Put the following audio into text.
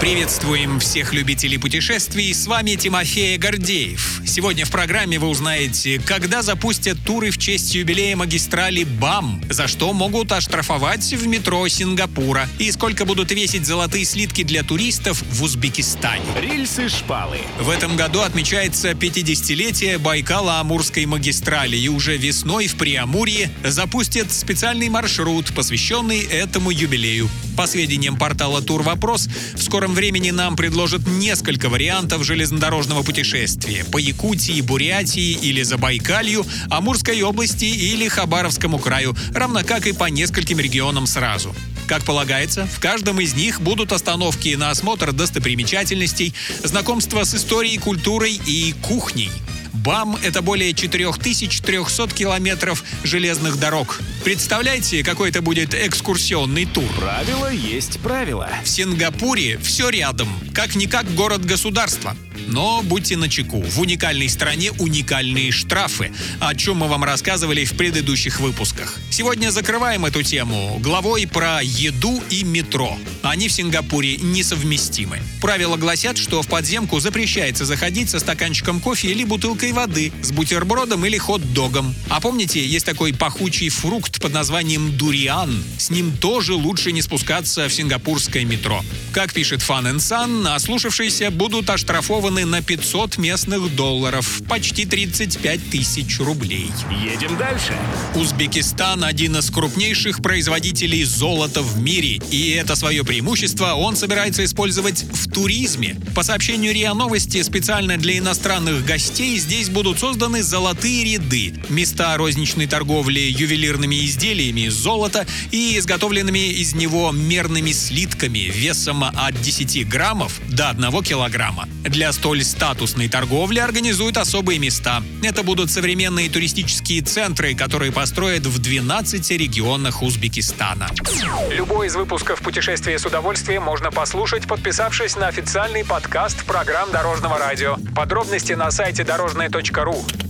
Приветствуем всех любителей путешествий. С вами Тимофей Гордеев. Сегодня в программе вы узнаете, когда запустят туры в честь юбилея магистрали БАМ, за что могут оштрафовать в метро Сингапура и сколько будут весить золотые слитки для туристов в Узбекистане. Рельсы-шпалы. В этом году отмечается 50-летие Байкала-Амурской магистрали, и уже весной в Приамурье запустят специальный маршрут, посвященный этому юбилею. По сведениям портала Тур Вопрос, в скором времени нам предложат несколько вариантов железнодорожного путешествия по Якутии, Бурятии или Забайкалью, Амурской области или Хабаровскому краю, равно как и по нескольким регионам сразу. Как полагается, в каждом из них будут остановки на осмотр достопримечательностей, знакомство с историей, культурой и кухней. БАМ — это более 4300 километров железных дорог. Представляете, какой это будет экскурсионный тур? Правило есть правило. В Сингапуре все рядом, как-никак город-государство. Но будьте начеку, в уникальной стране уникальные штрафы, о чем мы вам рассказывали в предыдущих выпусках. Сегодня закрываем эту тему главой про еду и метро. Они в Сингапуре несовместимы. Правила гласят, что в подземку запрещается заходить со стаканчиком кофе или бутылкой воды, с бутербродом или хот-догом. А помните, есть такой пахучий фрукт под названием дуриан? С ним тоже лучше не спускаться в сингапурское метро. Как пишет Fun Sun, ослушавшиеся будут оштрафованы на 500 местных долларов, почти 35 тысяч рублей. Едем дальше. Узбекистан – один из крупнейших производителей золота в мире, и это свое преимущество он собирается использовать в туризме. По сообщению РИА Новости, специально для иностранных гостей здесь будут созданы золотые ряды – места розничной торговли ювелирными изделиями из золота и изготовленными из него мерными слитками весом от 10 граммов до 1 килограмма. Для столь статусной торговли организуют особые места. Это будут современные туристические центры, которые построят в 12 регионах Узбекистана. Любой из выпусков «Путешествие с удовольствием» можно послушать, подписавшись на официальный подкаст программ Дорожного радио. Подробности на сайте дорожное.ру.